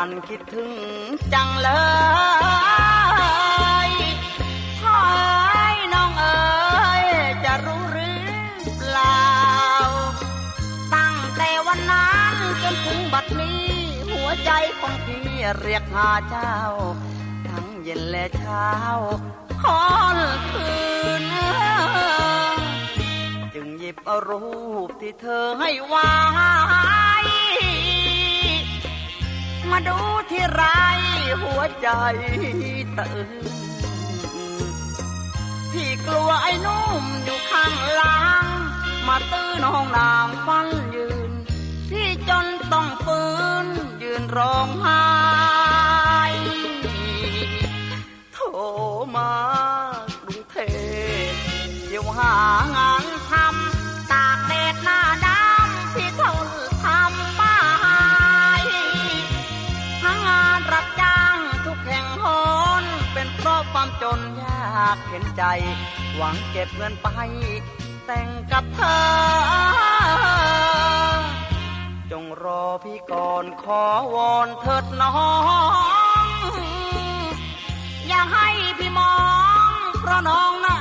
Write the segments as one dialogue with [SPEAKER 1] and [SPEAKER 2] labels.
[SPEAKER 1] า
[SPEAKER 2] นคิดถึงจังเลยขอให้น้องเอ๋ยจะรู้หรือเปล่า ตั้งแต่วันนั้นจนถึงบัดนี้ หัวใจของพี่เรียกหาเจ้า ทั้งเย็นและเช้าคอนคืน จึงหยิบรูปที่เธอให้ไว้ มาดูที่ไรหัวใจตื่นพี่กลัวไอ้นุ่มอยู่ข้างหลังมาตื้นห้องน้ำฟันยืน พี่จนต้องฝืนยืนร้องไห้โทรมากรุงเทพเดี๋ยวหางานากเห็นใจ หวังเก็บเงินไป แต่งกับเธอ จงรอพี่ก่อนขอวอนเถิดน้อง อย่าให้พี่มอง เพราะน้องนะ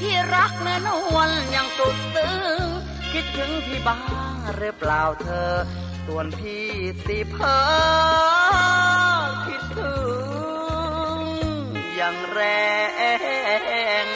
[SPEAKER 2] ที่รักเนื้อนวลยังสุดซึ้งคิดถึงพี่บ้างหรือเปล่าเธอ ส่วนพี่สิเพอคิดถึง อย่างแรง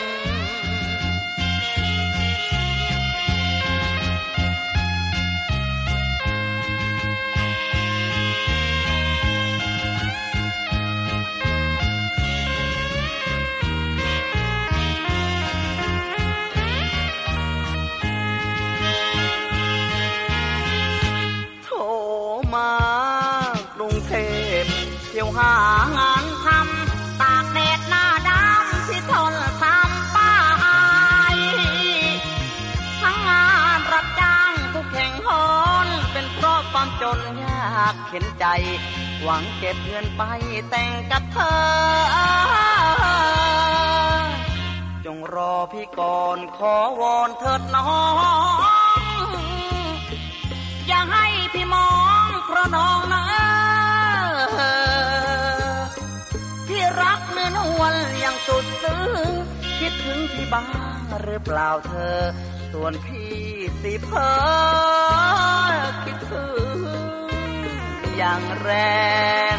[SPEAKER 2] โเข็นใจ หวังเก็บเงินไปแต่งกับเธอ จงรอพี่ก่อนขอวอนเถิดน้อง อย่าให้พี่มองเพราะน้องนะที่รักเนื้อนวลอย่างสุดซึ้งคิดถึงพี่บ้างหรือเปล่าเธอ ส่วนพี่สิเพอคิดถึง อย่างแรง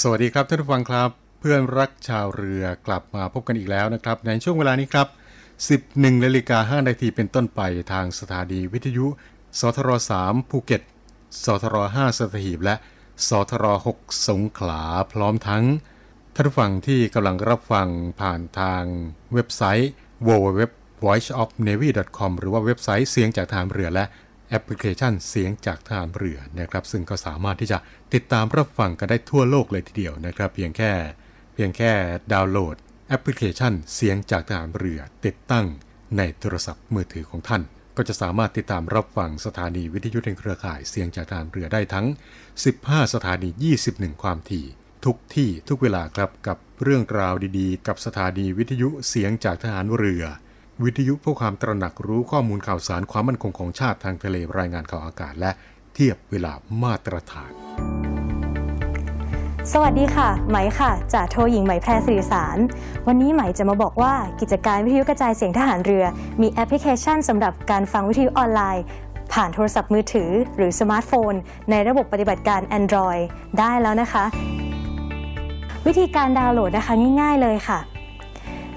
[SPEAKER 1] สวัสดีครับท่านผู้ฟังครับ เพื่อนรักชาวเรือกลับมาพบกันอีกแล้วนะครับ ในช่วงเวลานี้ครับ 11นาฬิกา5นาทีเป็นต้นไปทางสถานีวิทยุสทร3ภูเก็ตสทร5สัตหีบและสทร6สงขลาพร้อมทั้งท่านผู้ฟังที่กำลังรับฟังผ่านทางเว็บไซต์ voiceofnavy.com หรือว่าเว็บไซต์เสียงจากทหารเรือและแอปพลิเคชันเสียงจากทหารเรือนะครับ ซึ่งก็สามารถที่จะติดตามรับฟังกันได้ทั่วโลกเลยทีเดียวนะครับ เพียงแค่เพียงแค่ดาวน์โหลดแอปพลิเคชันเสียงจากทารเรือ ติดตั้งในโทรศัพท์มือถือของท่าน ก็จะสามารถติดตามรับฟังสถานีวิทยุในเครือข่ายเสียงจากทารเรือได้ทั้ง 15 สถานี 21 ความถี่ ทุกที่ทุกเวลาครับกับเรื่องราวดีๆ กับสถานีวิทยุเสียงจากทหารเรือ วิทยุเพื่อความตระหนักรู้ข้อมูลข่าวสารความมั่นคงของชาติทางทะเลรายงานข่าวอากาศ และเทียบเวลามาตรฐาน
[SPEAKER 3] สวัสดีค่ะ ไหมค่ะจ่าโทหญิงไหมแพรสิริสาร วันนี้ไหมจะมาบอกว่ากิจการวิทยุกระจายเสียงทหารเรือ มีแอปพลิเคชันสำหรับการฟังวิทยุออนไลน์ ผ่านโทรศัพท์มือถือ หรือสมาร์ทโฟน ในระบบปฏิบัติการ Android ได้แล้วนะคะ วิธีการดาวน์โหลดนะคะง่าย ๆเลยค่ะ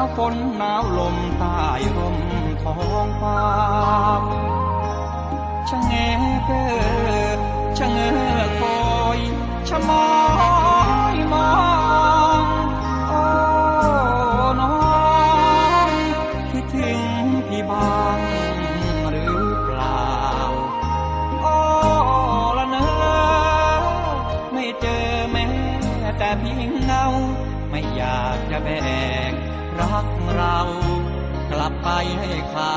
[SPEAKER 3] า
[SPEAKER 4] วฝนหนาวลมใต้ร่มท้องฟ้าชะเงเกอชะเงอคอยชะมอง เรา กลับไปให้เขา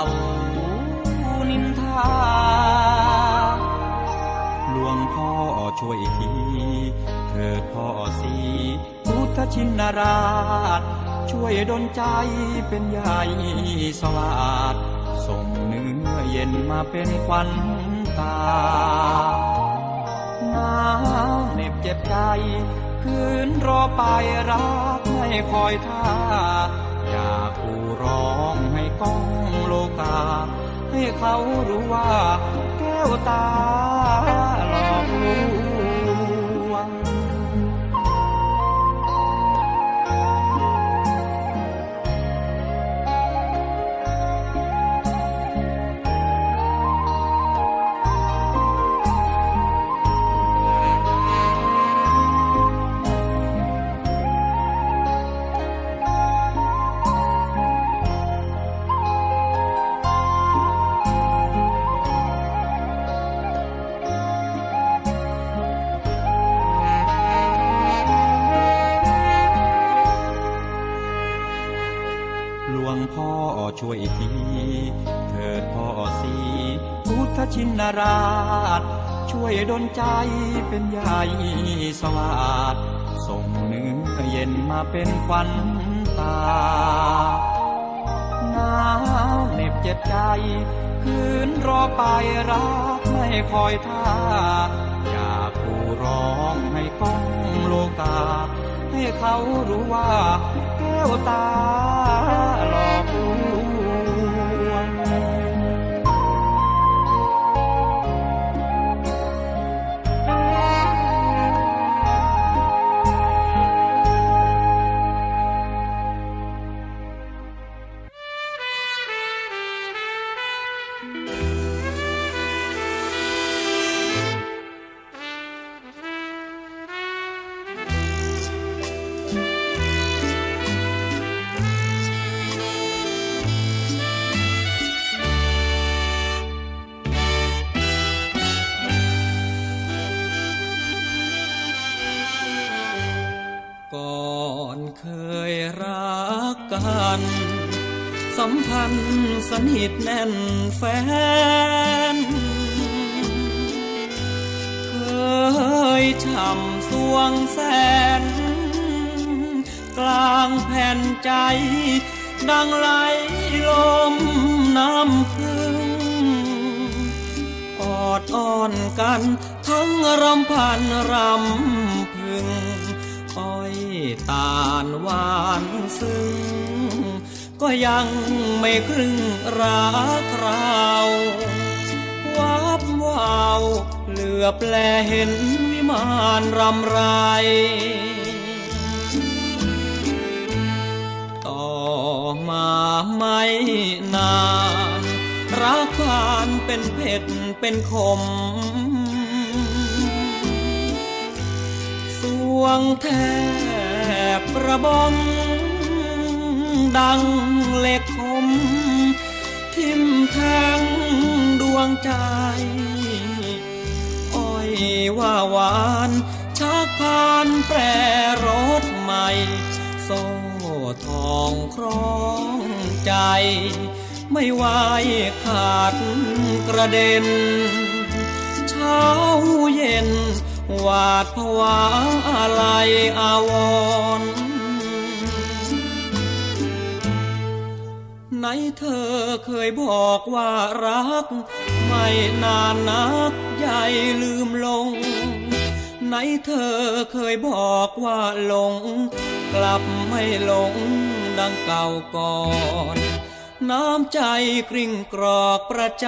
[SPEAKER 4] นินทาหลวงพ่อช่วยทีเถิดพ่อสีพุทธชินราช ช่วยดลใจเป็นใหญ่สวาดส่งเนื้อเย็นมาเป็นควันตาหนาวเหน็บเจ็บใจ คืนรอไปรักไม่คอยท่า ต้องโลกา ให้เขารู้ว่าแก้วตา พ่อช่วยทีเถิดพ่อสีพุทธชินราช ช่วยดลใจเป็นใหญ่สวาดส่งเนื้อเย็นมาเป็นควันตาหนาวเหน็บเจ็บใจ คืนรอไปรักไม่คอยท่า อยากกูร้องให้ก้องโลกา ให้เขารู้ว่าแก้วตา ธ์สนิทแน่นแฟน เคยช่ำสวงแสน กลางแผ่นใจ ดังไหลลมน้ำพึ่งออดอ้อนกันทั้งรำพันรำพึงอ้อยตาลหวานซึ้ง ก็ยังไม่ครึ่งรักเราวับวาวเหลือแปลเห็นวิมานรำไรต่อมาไม่นานรักผ่านเป็นเผ็ดเป็นขมสวงแทบประบอม ดังเหล็กคม ทิ่มแทงดวงใจ อ้อยว่าหวานชักพานแปรรถใหม่ โซ่ทองครองใจ ไม่ไหวขาดกระเด็น เช้าเย็น หวาดผวาอะไรอาวรณ์ ไหนเธอเคยบอกว่ารัก ไม่นานนักใหญ่ลืมลง ไหนเธอเคยบอกว่าหลง กลับไม่หลงดังเก่าก่อนน้ำใจกริ่งกรอกประจ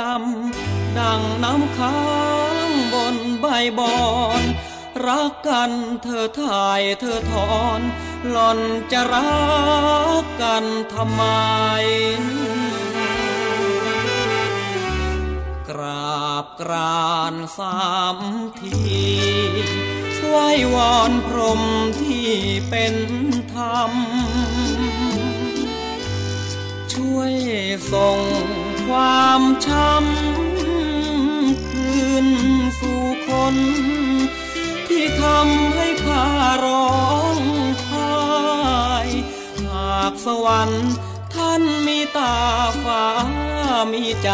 [SPEAKER 4] ำ ดังน้ำค้างบนใบบอน รักกันเธอถ่ายเธอถอนหล่อนจะรักกันทำไม กราบกรานสามทีไหว้วอนพรมที่เป็นธรรม ช่วยส่งความช้ำ ท่านมีตาฟ้ามีใจ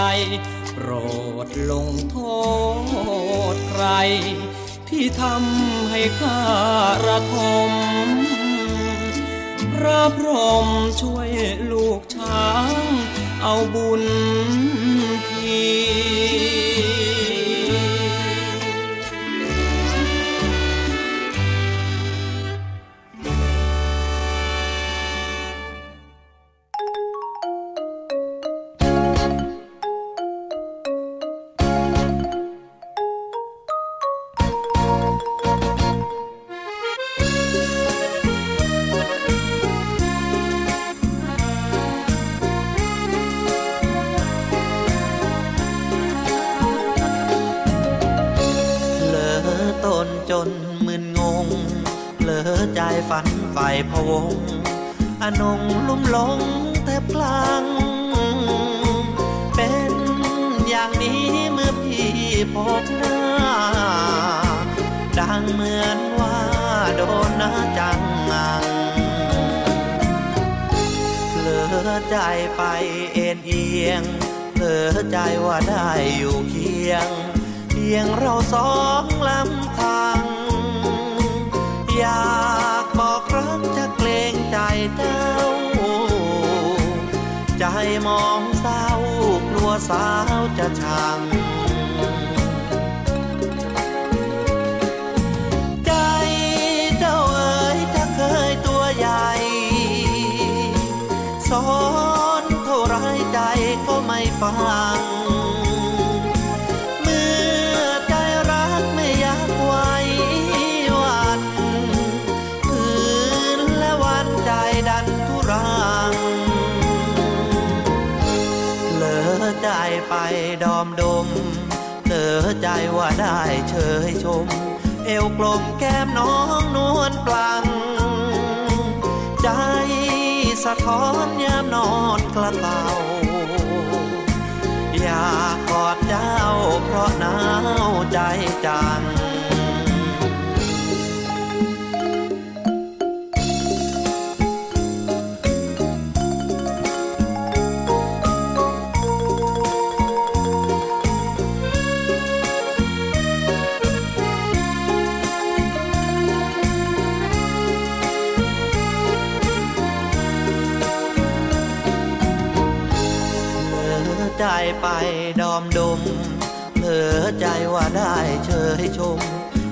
[SPEAKER 4] โปรดลงโทษใคร ที่ทำให้ข้าระทม พระพรหมช่วยลูกช้าง เอาบุญที
[SPEAKER 5] อใจว่าได้เชยชม เอวกลมแก้มน้องนวลปลัง ใจสะท้อนยามนอนกระเตาอยากกอดเจ้าเพราะหนาวใจจัง มเผลอใจว่าได้เชยชม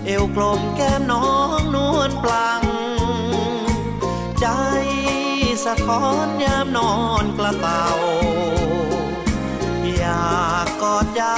[SPEAKER 5] เอวกลมแก้มน้องนวลปลัง ใจสะท้อนยามนอนกระเป๋าอยากกอดเจ้า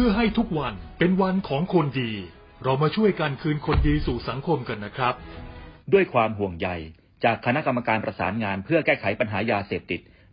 [SPEAKER 6] พื่อให้ทุกวันเป็นวันของคนดี เรามาช่วยกันคืนคนดีสู่สังคมกันนะครับ
[SPEAKER 7] ด้วยความห่วงใยจากคณะกรรมการประสานงานเพื่อแก้ไขปัญหายาเสพติด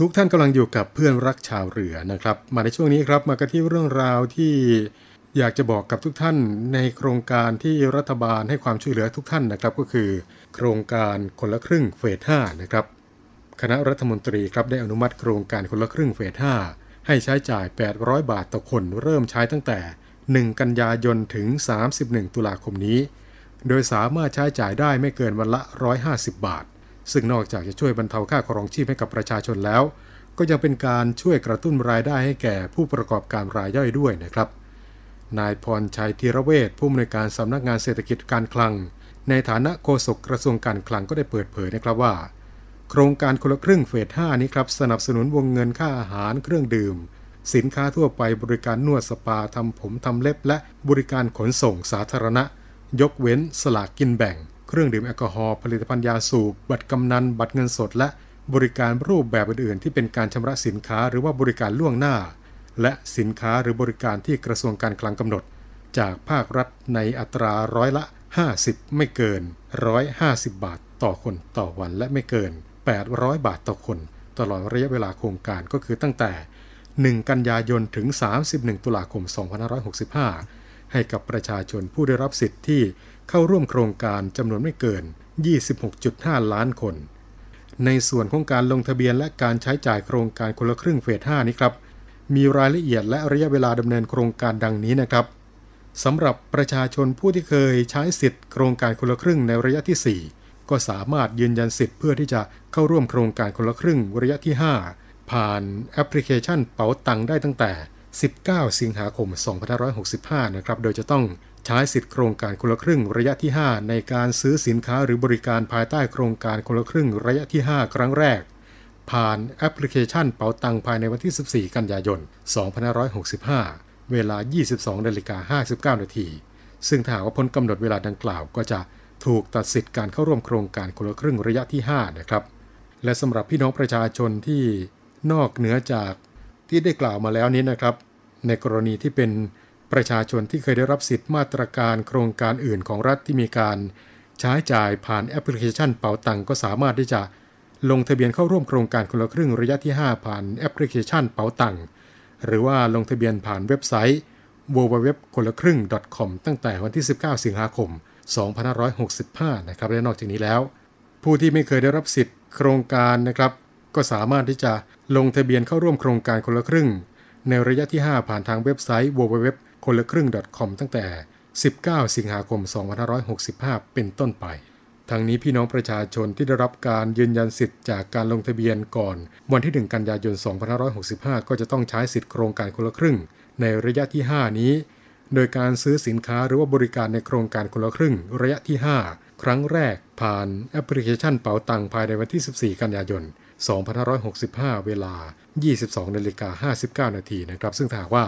[SPEAKER 1] ทุกท่านกำลังอยู่กับเพื่อนรักชาวเรือนะครับ มาในช่วงนี้ครับมากันที่เรื่องราวที่อยากจะบอกกับทุกท่านในโครงการที่รัฐบาลให้ความช่วยเหลือทุกท่านนะครับ ก็คือ โครงการคนละครึ่งเฟส5นะครับคณะรัฐมนตรีครับได้อนุมัติโครงการคนละครึ่งเฟส5ให้ใช้จ่าย 800 บาทต่อคนเริ่มใช้ตั้งแต่ 1 กันยายนถึง 31 ตุลาคมนี้ โดยสามารถใช้จ่ายได้ไม่เกินวันละ 150 บาท ซึ่งนอกจากจะช่วยบรรเทาค่าครองชีพให้กับประชาชนแล้ว ก็ยังเป็นการช่วยกระตุ้นรายได้ให้แก่ผู้ประกอบการรายย่อยด้วยนะครับ นายพรชัยธีระเวชผู้อำนวยการสำนักงานเศรษฐกิจการคลัง ในฐานะโฆษกกระทรวงการคลังก็ได้เปิดเผยนะครับว่า โครงการคนละครึ่งเฟส 5 นี้ครับสนับสนุนวงเงินค่าอาหารเครื่องดื่ม สินค้าทั่วไปบริการนวดสปาทำผมทำเล็บ และบริการขนส่งสาธารณะ ยกเว้นสลากกินแบ่ง เครื่องดื่มแอลกอฮอล์ผลิตภัณฑ์ยาสูบ บัตรกำนัน บัตรเงินสด และบริการรูปแบบอื่นๆ ที่เป็นการชำระสินค้าหรือว่าบริการล่วงหน้า และสินค้าหรือบริการที่กระทรวงการคลังกำหนด จากภาครัฐในอัตราร้อยละ 50 ไม่เกิน 150 บาทต่อคนต่อวันและไม่เกิน 800 บาทต่อคน ตลอดระยะเวลาโครงการก็คือตั้งแต่ 1 กันยายนถึง 31 ตุลาคม 2565 ให้กับประชาชนผู้ได้รับสิทธิ์ที่ เข้าร่วมโครงการจำนวนไม่เกิน 26.5 ล้านคน ในส่วนของการลงทะเบียนและการใช้จ่ายโครงการคนละครึ่งเฟส5นี้ครับ มีรายละเอียดและระยะเวลาดำเนินโครงการดังนี้นะครับสำหรับประชาชนผู้ที่เคยใช้สิทธิ์โครงการคนละครึ่งในระยะที่ 4 ก็สามารถยืนยันสิทธิ์เพื่อที่จะเข้าร่วมโครงการคนละครึ่งระยะที่ 5 ผ่านแอปพลิเคชันเป๋าตังได้ตั้งแต่ 19 สิงหาคม 2565 นะครับ โดยจะต้อง ใช้สิทธิโครงการคนละครึ่งระยะที่ 5 ในการซื้อสินค้าหรือบริการภายใต้โครงการคนละครึ่งระยะที่ 5 ครั้งแรก ผ่านแอปพลิเคชันเป๋าตังภายในวันที่ 14 กันยายน 2565 เวลา 22นาฬิกา59 นาที ซึ่งถ้าหากว่าพ้นกำหนดเวลาดังกล่าวก็จะถูกตัดสิทธิ์การเข้าร่วมโครงการคนละครึ่งระยะที่ 5 นะครับ และสำหรับพี่น้องประชาชนที่นอกเหนือจากที่ได้กล่าวมาแล้วนี้นะครับ ในกรณีที่เป็น ประชาชนที่เคยได้รับสิทธิ์มาตรการโครงการอื่นของรัฐที่มีการ ใช้จ่ายผ่านแอปพลิเคชันเป๋าตังก็สามารถที่จะลงทะเบียนเข้าร่วมโครงการคนละครึ่งระยะที่ 5 ผ่านแอปพลิเคชันเป๋าตังหรือว่าลงทะเบียนผ่านเว็บไซต์ www คนละครึ่ง .com ตั้งแต่วันที่ 19 สิงหาคม 2565 นะครับ และนอกจากนี้แล้ว ผู้ที่ไม่เคยได้รับสิทธิ์โครงการนะครับ ก็สามารถที่จะลงทะเบียนเข้าร่วมโครงการคนละครึ่ง ในระยะที่ 5 ผ่านทางเว็บไซต์ www คนละครึ่ง .com ตั้งแต่ 19 สิงหาคม 2565 เป็นต้นไปทั้งนี้พี่น้องประชาชนที่ได้รับการยืนยันสิทธิ์จากการลงทะเบียนก่อน วันที่ 1 กันยายน 2565 ก็จะต้องใช้สิทธิ์โครงการคนละครึ่ง ในระยะที่ 5 นี้ โดยการซื้อสินค้าหรือว่าบริการในโครงการคนละครึ่ง ระยะที่ 5 ครั้งแรกผ่านแอปพลิเคชันเป๋าตังภายในวันที่ 14 กันยายน 2565 เวลา 22นาฬิกา59 นาทีนะครับ ซึ่งถ้าว่า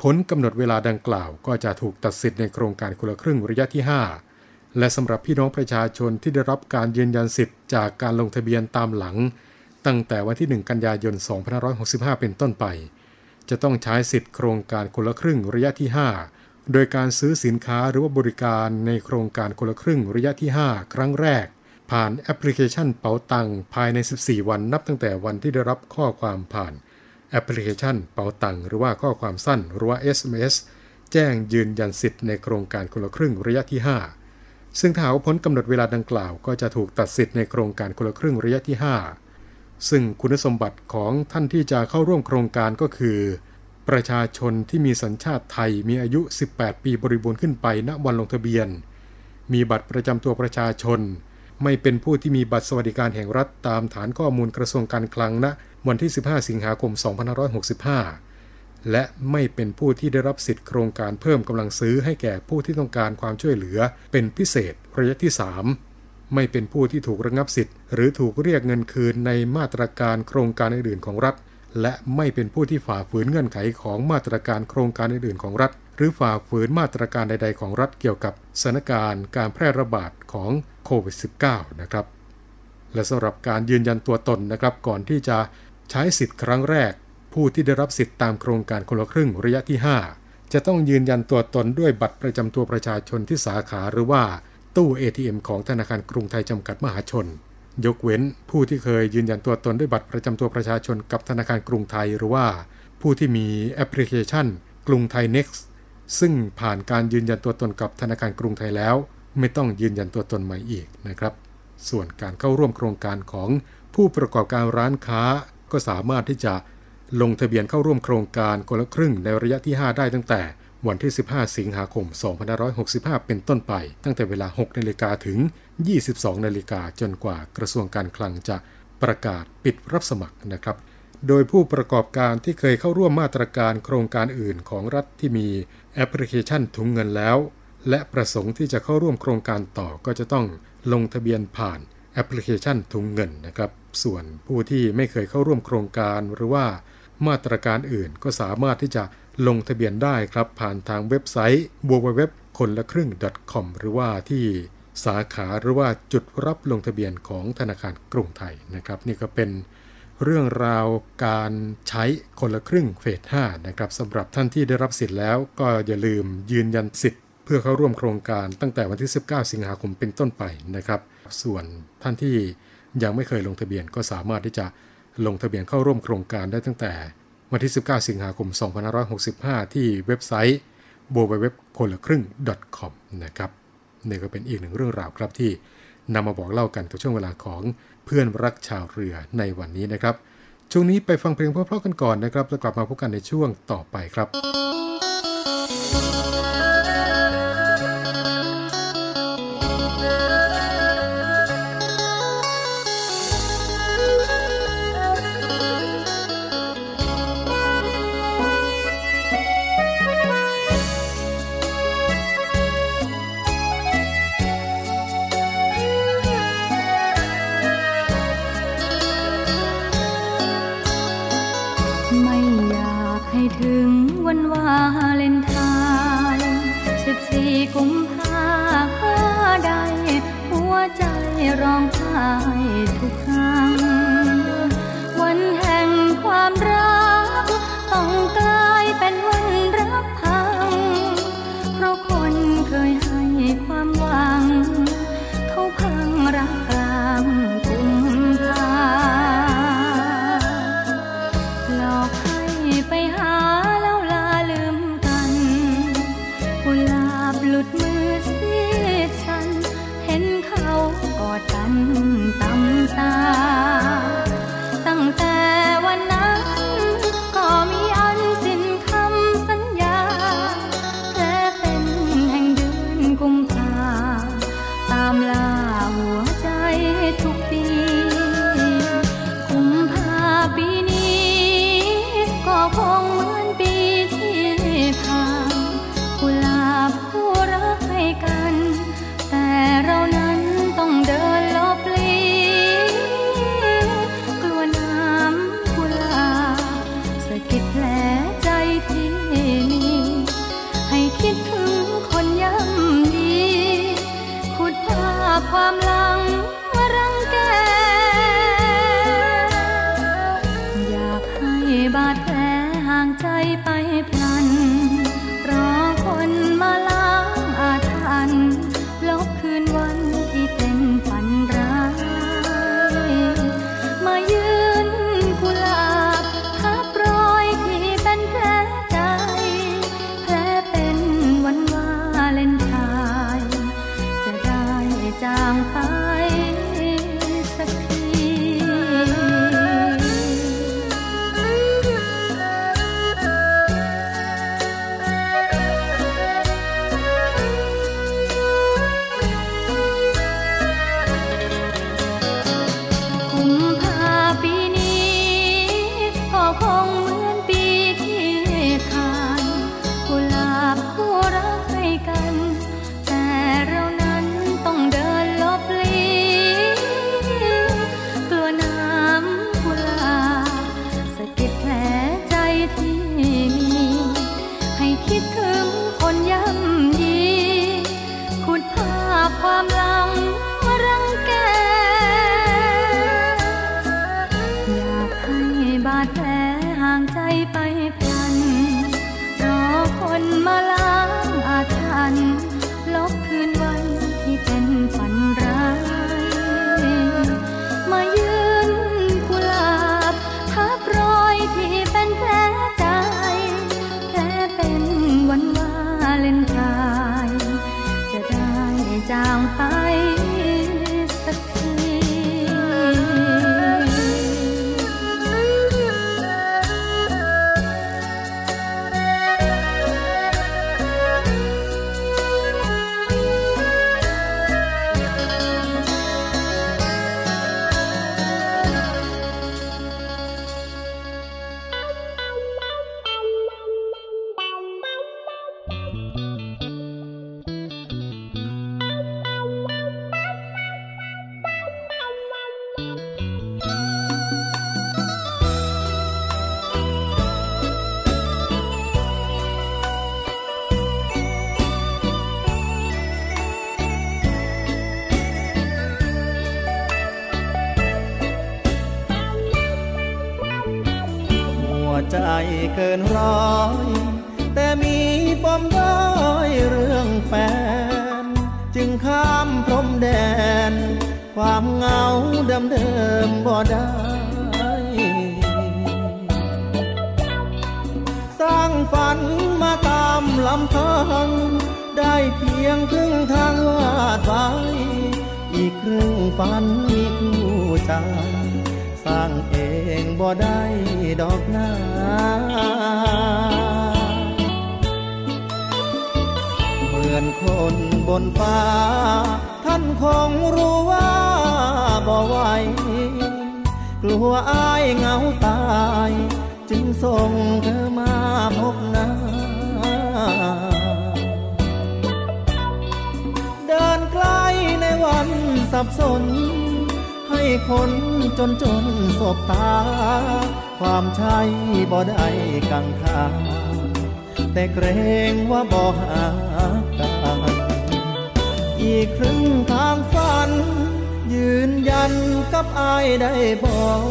[SPEAKER 1] พ้นกำหนดเวลาดังกล่าวก็จะถูกตัดสิทธิ์ในโครงการคนละครึ่งระยะที่ 5 และสำหรับพี่น้องประชาชนที่ได้รับการยืนยันสิทธิ์จากการลงทะเบียนตามหลัง ตั้งแต่วันที่ 1 กันยายน 2565 เป็นต้นไป จะต้องใช้สิทธิ์โครงการคนละครึ่งระยะที่ 5 โดยการซื้อสินค้าหรือว่าบริการในโครงการคนละครึ่งระยะที่ 5 ครั้งแรก ผ่านแอปพลิเคชันเป๋าตังภายใน 14 วันนับตั้งแต่วันที่ได้รับข้อความผ่าน แอปพลิเคชันเป๋าตังหรือว่าข้อความสั้นหรือว่า SMS แจ้งยืนยันสิทธิ์ในโครงการคนละครึ่งระยะที่ 5 ซึ่งถ้าหากพ้นกำหนดเวลาดังกล่าว ก็จะถูกตัดสิทธิ์ในโครงการคนละครึ่งระยะที่ 5 ซึ่งคุณสมบัติของท่านที่จะเข้าร่วมโครงการก็คือ ประชาชนที่มีสัญชาติไทยมีอายุ 18 ปีบริบูรณ์ขึ้นไปณวันลงทะเบียน มีบัตรประจำตัวประชาชน ไม่เป็นผู้ที่มีบัตรสวัสดิการแห่งรัฐตามฐานข้อมูลกระทรวงการคลังณ วันที่ 15 สิงหาคม 2565 และไม่เป็นผู้ที่ได้รับสิทธิ์โครงการเพิ่มกำลังซื้อให้แก่ผู้ที่ต้องการความช่วยเหลือ เป็นพิเศษระยะที่ 3 ไม่เป็นผู้ที่ถูกระงับสิทธิ์ หรือถูกเรียกเงินคืนในมาตรการโครงการอื่นๆของรัฐ และไม่เป็นผู้ที่ฝ่าฝืนเงื่อนไขของมาตรการโครงการอื่นๆของรัฐ หรือฝ่าฝืนมาตรการใด ๆ ของรัฐเกี่ยวกับสถานการณ์การแพร่ระบาดของโควิด -19 นะครับและสำหรับการยืนยันตัวตนนะครับก่อนที่จะ ใช้สิทธิ์ครั้งแรก ผู้ที่ได้รับสิทธิ์ตามโครงการคนละครึ่งระยะที่ 5 จะต้องยืนยันตัวตนด้วยบัตรประจำตัวประชาชนที่สาขาหรือว่าตู้ ATM ของธนาคารกรุงไทยจำกัดมหาชน ยกเว้นผู้ที่เคยยืนยันตัวตนด้วยบัตรประจำตัวประชาชนกับธนาคารกรุงไทยหรือว่า ผู้ที่มีแอปพลิเคชัน กรุงไทย Next ซึ่งผ่านการยืนยันตัวตนกับธนาคารกรุงไทยแล้ว ไม่ต้องยืนยันตัวตนใหม่อีกนะครับ ส่วนการเข้าร่วมโครงการของผู้ประกอบการร้านค้า ก็สามารถที่จะลงทะเบียนเข้าร่วมโครงการคนละครึ่งในระยะที่ 5 ได้ตั้งแต่วันที่ 15 สิงหาคม 2565 เป็นต้นไป ตั้งแต่เวลา 6 นาฬิกาถึง 22 นาฬิกาจนกว่ากระทรวงการคลังจะประกาศปิดรับสมัครนะครับ โดยผู้ประกอบการที่เคยเข้าร่วมมาตรการโครงการอื่นของรัฐที่มีแอปพลิเคชันถุงเงินแล้ว และประสงค์ที่จะเข้าร่วมโครงการต่อก็จะต้องลงทะเบียนผ่าน แอปพลิเคชันถุงเงินนะครับ ส่วนผู้ที่ไม่เคยเข้าร่วมโครงการหรือว่ามาตรการอื่นก็สามารถที่จะลงทะเบียนได้ครับ ผ่านทางเว็บไซต์ www คนละครึ่ง .com หรือว่าที่สาขาหรือว่าจุดรับลงทะเบียนของธนาคารกรุงไทยนะครับ นี่ก็เป็นเรื่องราวการใช้คนละครึ่งเฟส 5 นะครับสำหรับท่านที่ได้รับสิทธิ์แล้วก็อย่าลืมยืนยันสิทธิ์ พื่อเข้าร่วมโครงการตั้งแต่วันที่ 19 สิงหาคมเป็นต้นไปนะครับ ส่วนท่านที่ยังไม่เคยลงทะเบียนก็สามารถที่จะลงทะเบียนเข้าร่วมโครงการได้ตั้งแต่วันที่ 19 สิงหาคม 2565 ที่เว็บไซต์ w w w คนละครึ่ง .com นะครับนี่ก็เป็นอีกหนึ่งเรื่องราวครับที่นำมาบอกเล่ากันกับช่วงเวลาของเพื่อนรักชาวเรือในวันนี้นะครับ ช่วงนี้ไปฟังเพลงเพราะๆกันก่อนนะครับแล้วกลับมาพบกันในช่วงต่อไปครับ
[SPEAKER 8] ร้องไห้ทุก หัวใจทุกปีกุมภาปีนี้ก็คง ใจไป คนบน
[SPEAKER 5] ฟ้า
[SPEAKER 9] ท่านคงรู้ว่าบ่ไหวกลัวอายเหงาตาย จึงส่งเธอมาพบหน้า เดินใกล้ในวันสับสน ให้คนจนจนสบตา ความใช่บ่ได้กังขาแต่เกรงว่าบ่หา อีกครึ่งทางฝัน ยืนยันกับอายได้บอก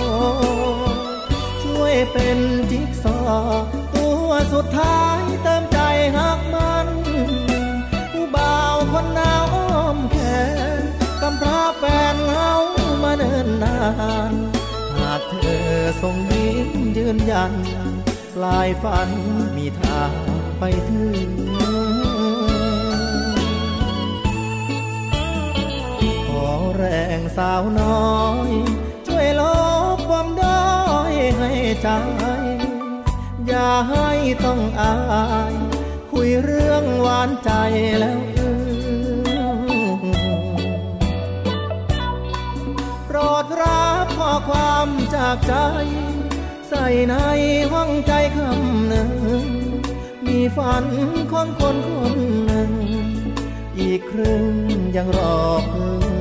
[SPEAKER 9] ช่วยเป็นจิ๊กซอว์ตัวสุดท้ายเติมใจหักมันผู้บ่าวคนหนาวอ้อมแขนกำพร้าแฟนเหงามาเนินนานหากเธอส่งยิ้มยืนยัน ปลายฝันมีทางไปถึง แรงสาวน้อย ช่วยลบความด้อยให้ใจอย่าให้ต้องอาย คุยเรื่องหวานใจแล้วอื้อโปรดรับข้อความจากใจ ใส่ในห้องใจคำหนึ่ง มีฝันของคนคนหนึ่ง อีกครึ่งยังรอเพิ่อ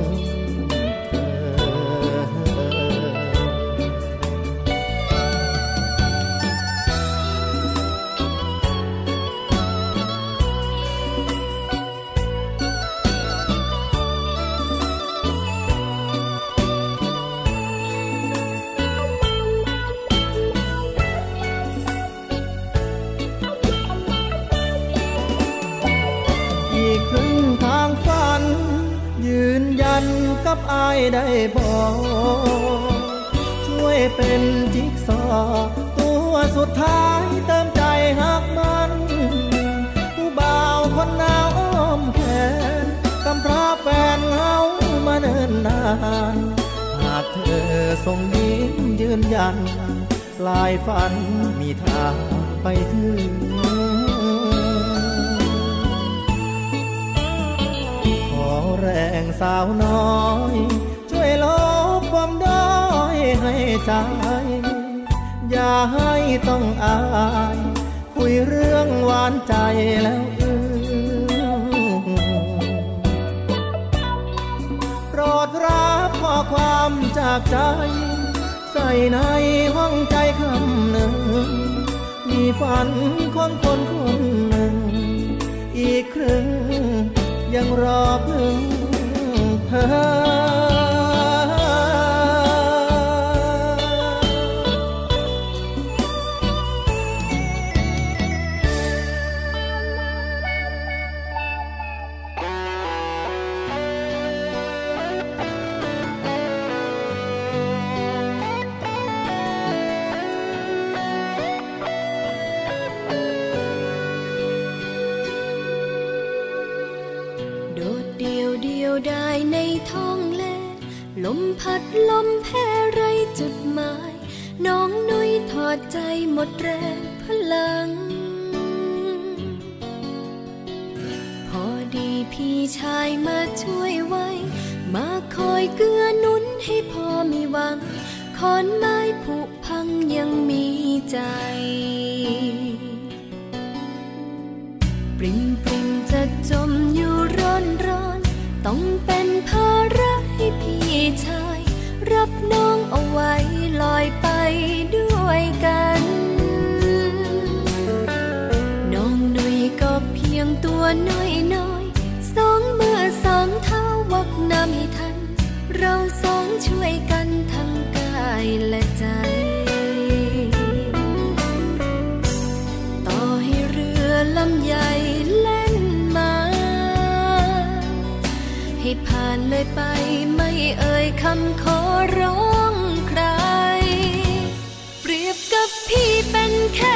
[SPEAKER 9] ได้บอกช่วยเป็นจิ๊กซอว์ตัวสุดท้ายเติมใจหักมันผู้บ่าวคนหนาวอ้อมแขนกำพร้าแฟนเหงามาเนินนาน หากเธอส่งยิ้มยืนยัน ลายฝันมีทางไปถึงขอแรงสาวน้อย ให้ใจ อย่าให้ต้องอาย คุยเรื่องหวานใจแล้วอืโปรดรับข้อความจากใจ ใส่ในห้องใจคำหนึ่ง มีฝันของคนคนหนึ่ง อีกครึ่งยังรอเพึ่งเธอ
[SPEAKER 10] ได้ในท้องแลลมพัดลมแพ้ไรจุดหมาย น้องนุ้ยถอดใจหมดแรงพลัง พอดีพี่ชายมาช่วยไว้ มาคอยเกื้อหนุนให้พอมีหวังขอนไม้ผุพังยังมีใจ ชาย รับน้องเอาไว้ลอยไป ผ่านเลยไปไม่เอ่ยคำขอร้องใคร เปรียบกับพี่เป็นแค่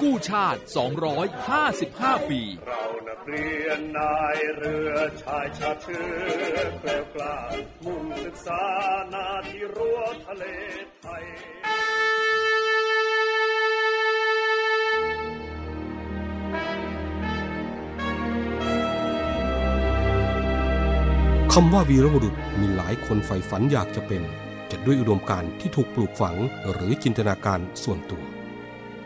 [SPEAKER 11] กู้ชาติ 255 ปี
[SPEAKER 6] เรานักเรียนนายเรือชายชาติเชื้อแกล้วกล้ามุ่งศึกษานาที่รั้วทะเลไทย
[SPEAKER 12] คำว่าวีรบุรุษมีหลายคนใฝ่ฝันอยากจะเป็น จะด้วยอุดมการณ์ที่ถูกปลูกฝังหรือจินตนาการส่วนตัว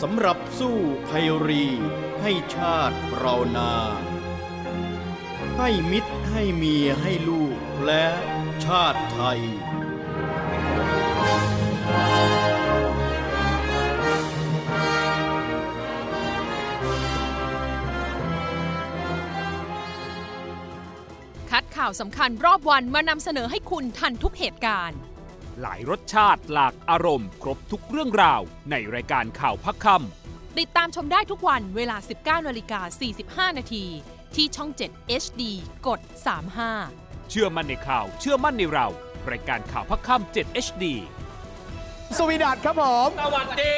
[SPEAKER 13] สำหรับสู้ภัยรีให้ชาติเรานา ให้มิตรให้เมียให้ลูกและชาติไทย
[SPEAKER 14] คัดข่าวสำคัญรอบวันมานำเสนอให้คุณทันทุกเหตุการณ์
[SPEAKER 15] หลายรสชาติหลากอารมณ์ ครบทุกเรื่องราว ในรายการข่าวพักค
[SPEAKER 14] ติดตามชมได้ทุกวันเวลา 19นาฬิกา45 นาที ที่ช่อง 7 HD กด 35ำ
[SPEAKER 15] เชื่อมั่นในข่าวเชื่อมั่นในเรา รายการข่าวพักค่ำ7 HD
[SPEAKER 16] สวีดัตครับผม
[SPEAKER 11] สวัสดี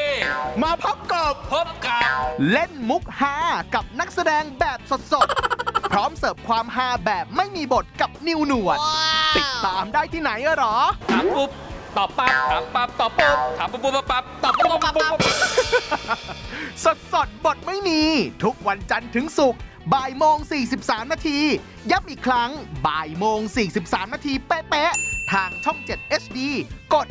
[SPEAKER 16] มาพบกับ
[SPEAKER 11] พบกับ
[SPEAKER 16] เล่นมุกฮากับนักแสดงแบบสดๆ พร้อมเสิร์ฟความฮาแบบไม่มีบทกับนิวหนวด ติดตามได้ที่ไหนอะหรอ
[SPEAKER 11] ถามปุ๊บ ตอบปั๊บถามปั๊บตอบปุ๊บถามปุ๊บปุ๊บปั๊บตอบปุ๊บปุ๊บปุ๊บ
[SPEAKER 16] สดสดๆบทไม่มี ทุกวันจันทร์ถึงศุกร์บ่ายโมง 43 นาที ย้ำอีกครั้งบ่ายโมง 43 นาทีเป๊ะๆทางช่อง 7 HD กด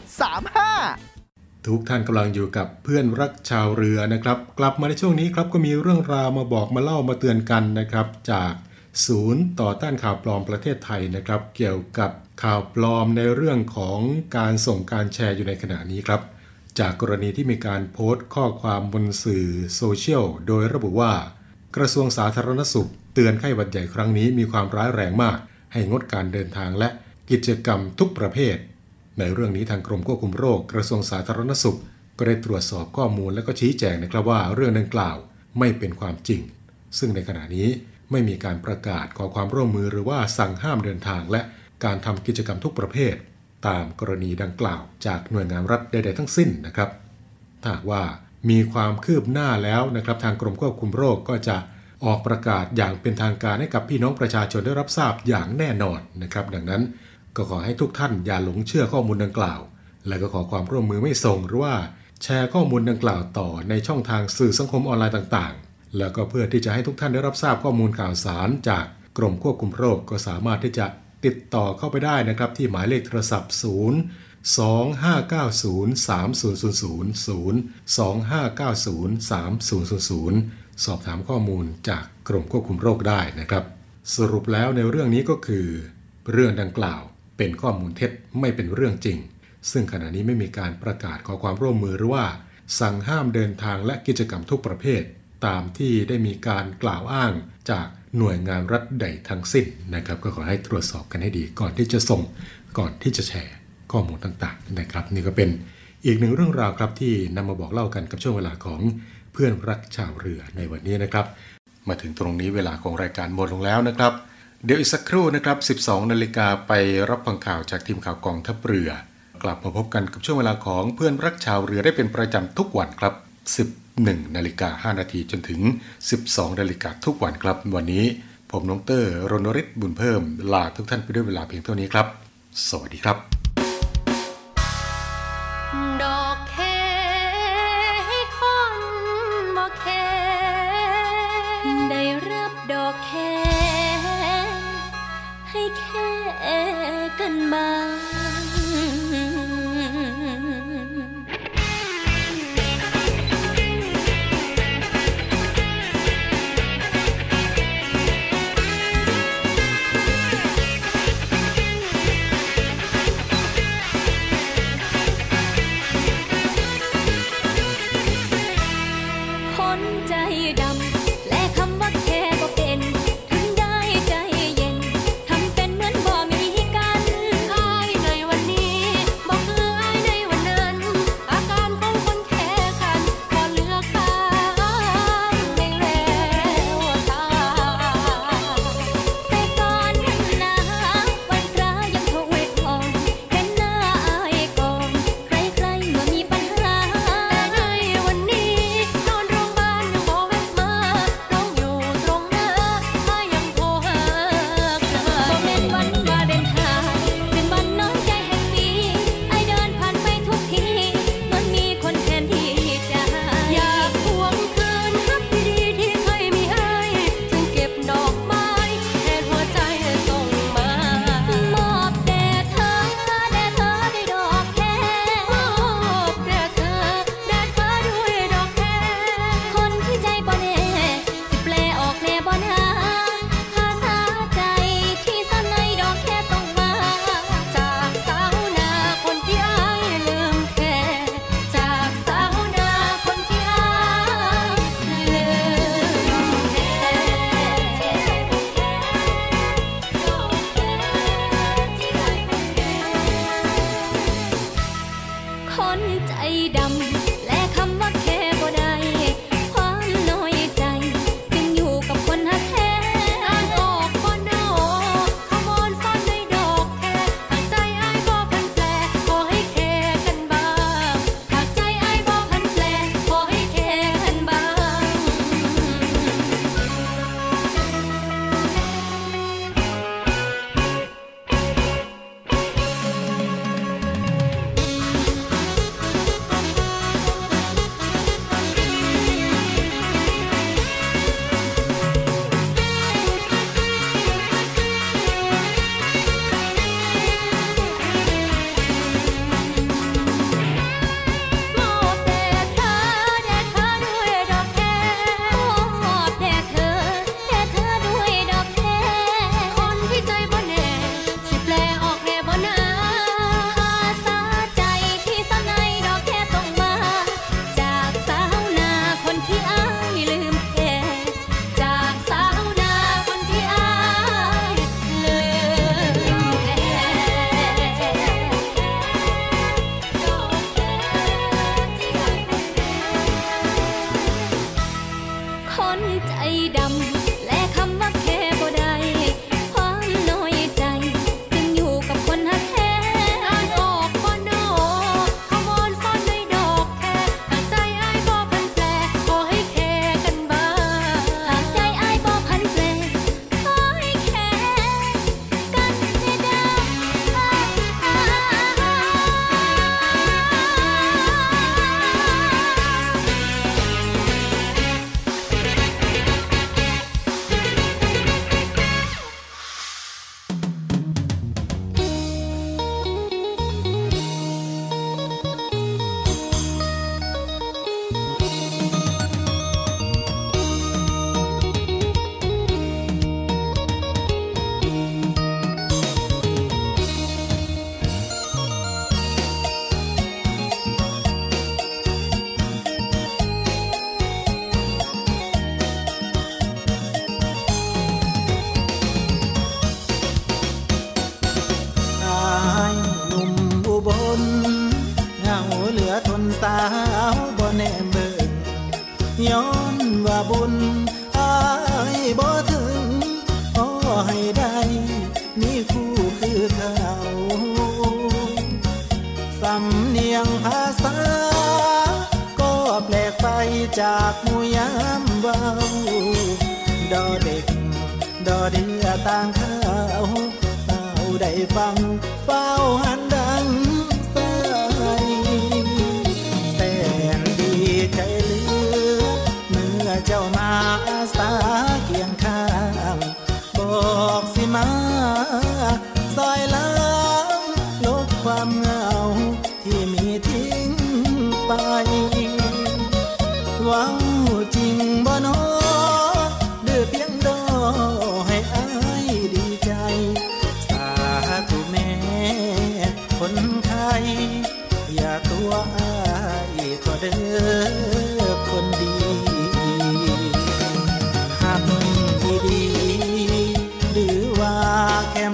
[SPEAKER 16] 35
[SPEAKER 1] ทุกท่านกำลังอยู่กับเพื่อนรักชาวเรือนะครับ กลับมาในช่วงนี้ครับก็มีเรื่องราวมาบอกมาเล่ามาเตือนกันนะครับ จาก ศูนย์ต่อต้านข่าวปลอมประเทศไทยนะครับ เกี่ยวกับข่าวปลอมในเรื่องของการส่งการแชร์อยู่ในขณะนี้ครับ จากกรณีที่มีการโพสต์ข้อความบนสื่อโซเชียลโดยระบุว่า กระทรวงสาธารณสุข เตือนไข้หวัดใหญ่ครั้งนี้มีความร้ายแรงมาก ให้งดการเดินทางและกิจกรรมทุกประเภท ในเรื่องนี้ทางกรมควบคุมโรค กระทรวงสาธารณสุข ก็ได้ตรวจสอบข้อมูลและก็ชี้แจงนะครับว่าเรื่องดังกล่าวไม่เป็นความจริง ซึ่งในขณะนี้ ไม่มีการประกาศขอความร่วมมือหรือว่าสั่งห้ามเดินทางและการทำกิจกรรมทุกประเภท ตามกรณีดังกล่าว จากหน่วยงานรัฐใดๆทั้งสิ้นนะครับถ้าว่ามีความคืบหน้าแล้วนะครับ ทางกรมควบคุมโรคก็จะออกประกาศอย่างเป็นทางการให้กับพี่น้องประชาชนได้รับทราบอย่างแน่นอนนะครับ ดังนั้นก็ขอให้ทุกท่านอย่าหลงเชื่อข้อมูลดังกล่าว และก็ขอความร่วมมือไม่ส่งหรือว่า แชร์ข้อมูลดังกล่าวต่อในช่องทางสื่อสังคมออนไลน์ต่างๆ แล้วก็เพื่อที่จะให้ทุกท่านได้รับทราบข้อมูลข่าวสารจากกรมควบคุมโรคก็สามารถที่จะติดต่อเข้าไปได้นะครับ ที่หมายเลขโทรศัพท์ 0 2590 3000 0 2590 3000 สอบถามข้อมูลจากกรมควบคุมโรคได้นะครับ สรุปแล้วในเรื่องนี้ก็คือ เรื่องดังกล่าวเป็นข้อมูลเท็จไม่เป็นเรื่องจริง ซึ่งขณะนี้ไม่มีการประกาศขอความร่วมมือหรือว่า สั่งห้ามเดินทางและกิจกรรมทุกประเภท ตามที่ได้มีการกล่าวอ้างจากหน่วยงานรัฐใดทั้งสิ้นนะครับ ก็ขอให้ตรวจสอบกันให้ดีก่อนที่จะส่งก่อนที่จะแชร์ข้อมูลต่างๆนะครับ นี่ก็เป็นอีกหนึ่งเรื่องราวครับที่นำมาบอกเล่ากันกับช่วงเวลาของเพื่อนรักชาวเรือในวันนี้นะครับ มาถึงตรงนี้เวลาของรายการหมดลงแล้วนะครับ เดี๋ยวอีกสักครู่นะครับ 12 นาฬิกาไปรับฟังข่าวจากทีมข่าวกองทัพเรือ กลับมาพบกันกับช่วงเวลาของเพื่อนรักชาวเรือได้เป็นประจำทุกวันครับ 1นาฬิกา5นาทีจนถึง 12นาฬิกาทุกวันครับ วันนี้ผมน้องเตอร์รณฤทธิ์บุญเพิ่ม ลาทุกท่านไปด้วยเวลาเพียงเท่านี้ครับ สวัสดีครับ
[SPEAKER 8] ดอกแคคนบ่แคได้รับดอกแคให้แค่กันบ้า ใ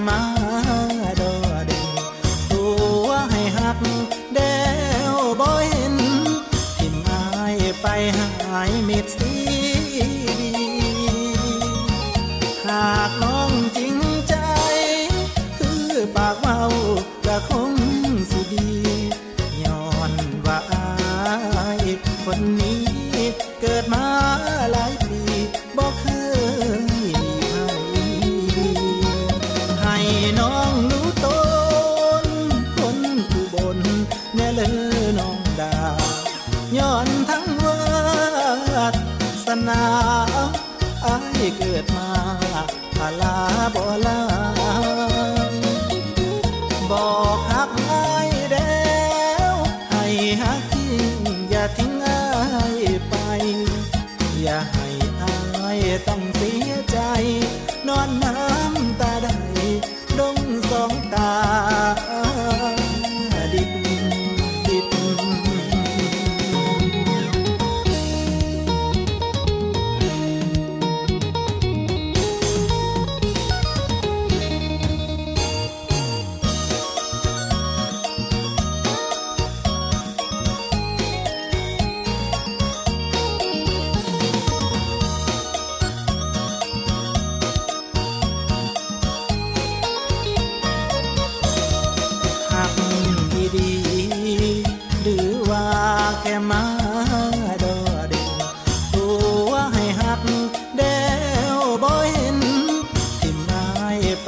[SPEAKER 8] แ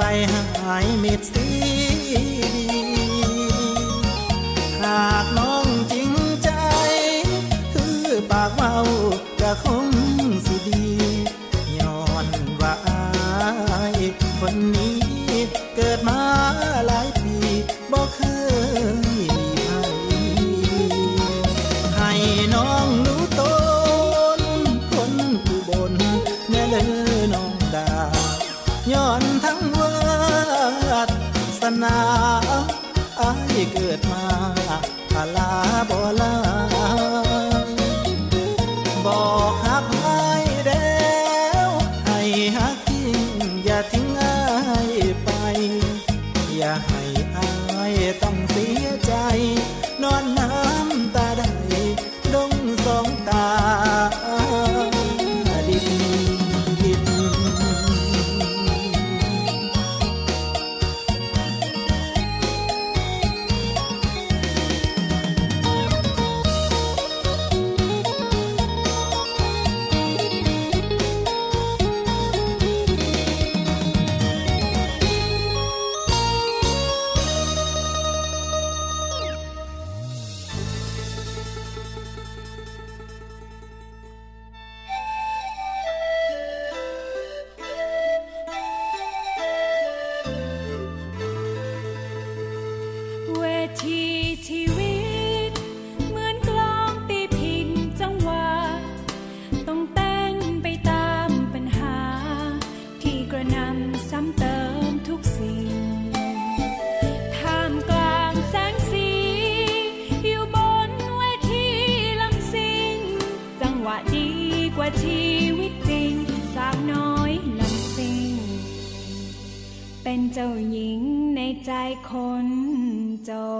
[SPEAKER 8] ไปหายมิดสิ้ เจ้า
[SPEAKER 9] ห
[SPEAKER 17] ญิงในใจคนจน